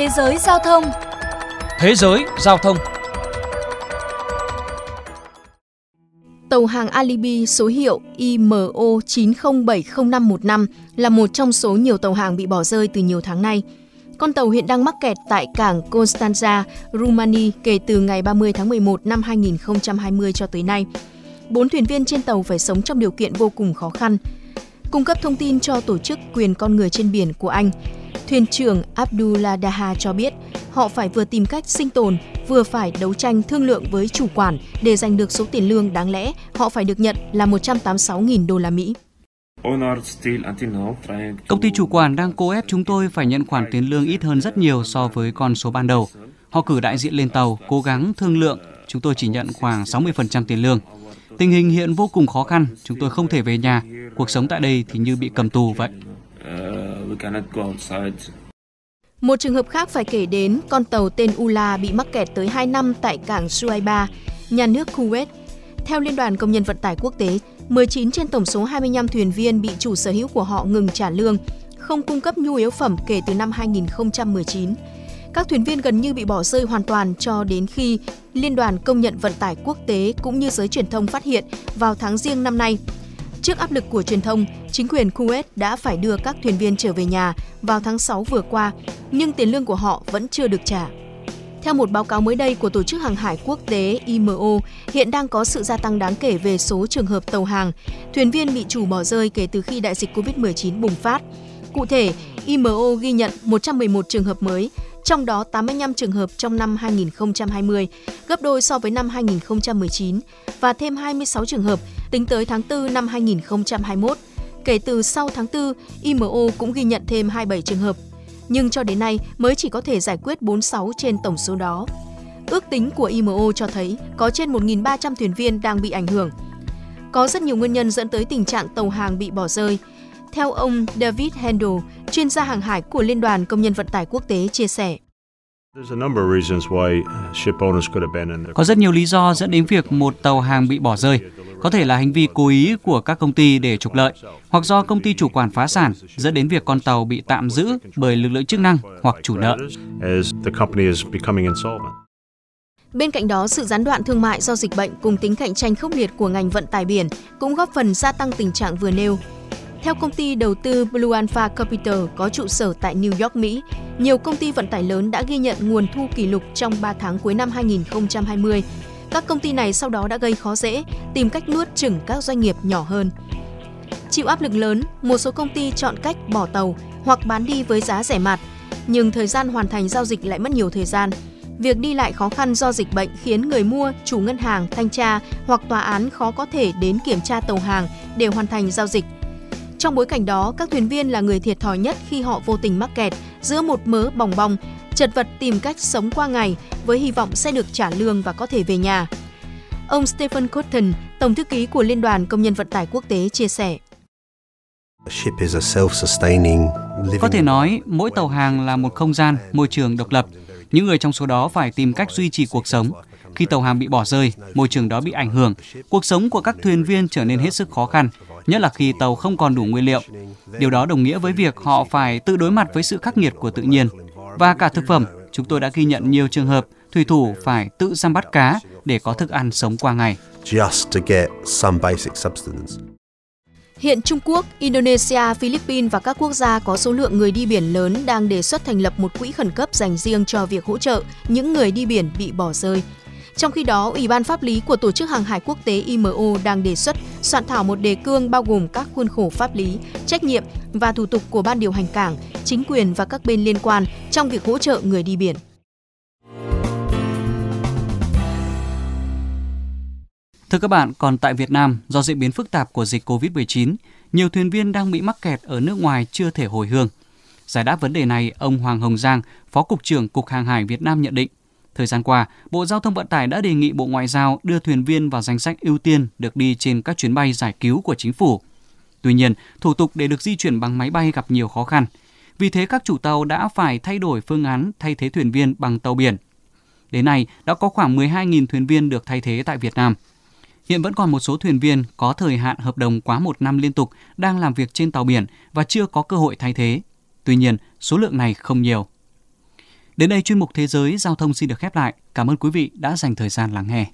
Thế giới giao thông Thế giới giao thông Tàu hàng Alibi số hiệu IMO 90700515 là một trong số nhiều tàu hàng bị bỏ rơi từ nhiều tháng nay. Con tàu hiện đang mắc kẹt tại cảng Constanța, Romania kể từ ngày 30 tháng 11 năm 2020 cho tới nay. Bốn thuyền viên trên tàu phải sống trong điều kiện vô cùng khó khăn. Cung cấp thông tin cho tổ chức quyền con người trên biển của Anh, thuyền trưởng Abdullah Daha cho biết họ phải vừa tìm cách sinh tồn, vừa phải đấu tranh thương lượng với chủ quản để giành được số tiền lương đáng lẽ họ phải được nhận là 186.000 đô la Mỹ. Công ty chủ quản đang cố ép chúng tôi phải nhận khoản tiền lương ít hơn rất nhiều so với con số ban đầu. Họ cử đại diện lên tàu, cố gắng thương lượng, chúng tôi chỉ nhận khoảng 60% tiền lương. Tình hình hiện vô cùng khó khăn, chúng tôi không thể về nhà, cuộc sống tại đây thì như bị cầm tù vậy. Một trường hợp khác phải kể đến con tàu tên Ula bị mắc kẹt tới 2 năm tại cảng Suaiba, nhà nước Kuwait. Theo Liên đoàn Công nhân Vận tải Quốc tế, 19 trên tổng số 25 thuyền viên bị chủ sở hữu của họ ngừng trả lương, không cung cấp nhu yếu phẩm kể từ năm 2019. Các thuyền viên gần như bị bỏ rơi hoàn toàn cho đến khi Liên đoàn Công nhận Vận tải Quốc tế cũng như giới truyền thông phát hiện vào tháng riêng năm nay. Trước áp lực của truyền thông, chính quyền Kuwait đã phải đưa các thuyền viên trở về nhà vào tháng 6 vừa qua, nhưng tiền lương của họ vẫn chưa được trả. Theo một báo cáo mới đây của Tổ chức Hàng hải Quốc tế IMO, hiện đang có sự gia tăng đáng kể về số trường hợp tàu hàng, thuyền viên bị chủ bỏ rơi kể từ khi đại dịch COVID-19 bùng phát. Cụ thể, IMO ghi nhận 111 trường hợp mới, trong đó 85 trường hợp trong năm 2020, gấp đôi so với năm 2019 và thêm 26 trường hợp tính tới tháng 4 năm 2021. Kể từ sau tháng 4, IMO cũng ghi nhận thêm 27 trường hợp, nhưng cho đến nay mới chỉ có thể giải quyết 46 trên tổng số đó. Ước tính của IMO cho thấy có trên 1.300 thuyền viên đang bị ảnh hưởng. Có rất nhiều nguyên nhân dẫn tới tình trạng tàu hàng bị bỏ rơi. Theo ông David Handel, chuyên gia hàng hải của Liên đoàn Công nhân Vận tải Quốc tế chia sẻ. Có rất nhiều lý do dẫn đến việc một tàu hàng bị bỏ rơi. Có thể là hành vi cố ý của các công ty để trục lợi, hoặc do công ty chủ quản phá sản dẫn đến việc con tàu bị tạm giữ bởi lực lượng chức năng hoặc chủ nợ. Bên cạnh đó, sự gián đoạn thương mại do dịch bệnh cùng tính cạnh tranh khốc liệt của ngành vận tải biển cũng góp phần gia tăng tình trạng vừa nêu. Theo công ty đầu tư Blue Alpha Capital có trụ sở tại New York, Mỹ, nhiều công ty vận tải lớn đã ghi nhận nguồn thu kỷ lục trong 3 tháng cuối năm 2020. Các công ty này sau đó đã gây khó dễ, tìm cách nuốt chửng các doanh nghiệp nhỏ hơn. Chịu áp lực lớn, một số công ty chọn cách bỏ tàu hoặc bán đi với giá rẻ mạt, nhưng thời gian hoàn thành giao dịch lại mất nhiều thời gian. Việc đi lại khó khăn do dịch bệnh khiến người mua, chủ ngân hàng, thanh tra hoặc tòa án khó có thể đến kiểm tra tàu hàng để hoàn thành giao dịch – trong bối cảnh đó, các thuyền viên là người thiệt thòi nhất khi họ vô tình mắc kẹt giữa một mớ bòng bong, chật vật tìm cách sống qua ngày với hy vọng sẽ được trả lương và có thể về nhà. Ông Stephen Cotton, Tổng thư ký của Liên đoàn Công nhân Vận tải Quốc tế chia sẻ. Có thể nói, mỗi tàu hàng là một không gian, môi trường độc lập. Những người trong số đó phải tìm cách duy trì cuộc sống. Khi tàu hàng bị bỏ rơi, môi trường đó bị ảnh hưởng, cuộc sống của các thuyền viên trở nên hết sức khó khăn nhất là khi tàu không còn đủ nguyên liệu. Điều đó đồng nghĩa với việc họ phải tự đối mặt với sự khắc nghiệt của tự nhiên. Và cả thực phẩm, chúng tôi đã ghi nhận nhiều trường hợp thủy thủ phải tự săn bắt cá để có thức ăn sống qua ngày. Hiện Trung Quốc, Indonesia, Philippines và các quốc gia có số lượng người đi biển lớn đang đề xuất thành lập một quỹ khẩn cấp dành riêng cho việc hỗ trợ những người đi biển bị bỏ rơi. Trong khi đó, Ủy ban pháp lý của Tổ chức Hàng hải Quốc tế IMO đang đề xuất soạn thảo một đề cương bao gồm các khuôn khổ pháp lý, trách nhiệm và thủ tục của ban điều hành cảng, chính quyền và các bên liên quan trong việc hỗ trợ người đi biển. Thưa các bạn, còn tại Việt Nam, do diễn biến phức tạp của dịch COVID-19, nhiều thuyền viên đang bị mắc kẹt ở nước ngoài chưa thể hồi hương. Giải đáp vấn đề này, ông Hoàng Hồng Giang, Phó Cục trưởng Cục Hàng hải Việt Nam nhận định, Thời gian qua, Bộ Giao thông Vận tải đã đề nghị Bộ Ngoại giao đưa thuyền viên vào danh sách ưu tiên được đi trên các chuyến bay giải cứu của chính phủ. Tuy nhiên, thủ tục để được di chuyển bằng máy bay gặp nhiều khó khăn. Vì thế các chủ tàu đã phải thay đổi phương án thay thế thuyền viên bằng tàu biển. Đến nay, đã có khoảng 12.000 thuyền viên được thay thế tại Việt Nam. Hiện vẫn còn một số thuyền viên có thời hạn hợp đồng quá một năm liên tục đang làm việc trên tàu biển và chưa có cơ hội thay thế. Tuy nhiên, số lượng này không nhiều. Đến đây chuyên mục Thế giới Giao thông xin được khép lại. Cảm ơn quý vị đã dành thời gian lắng nghe.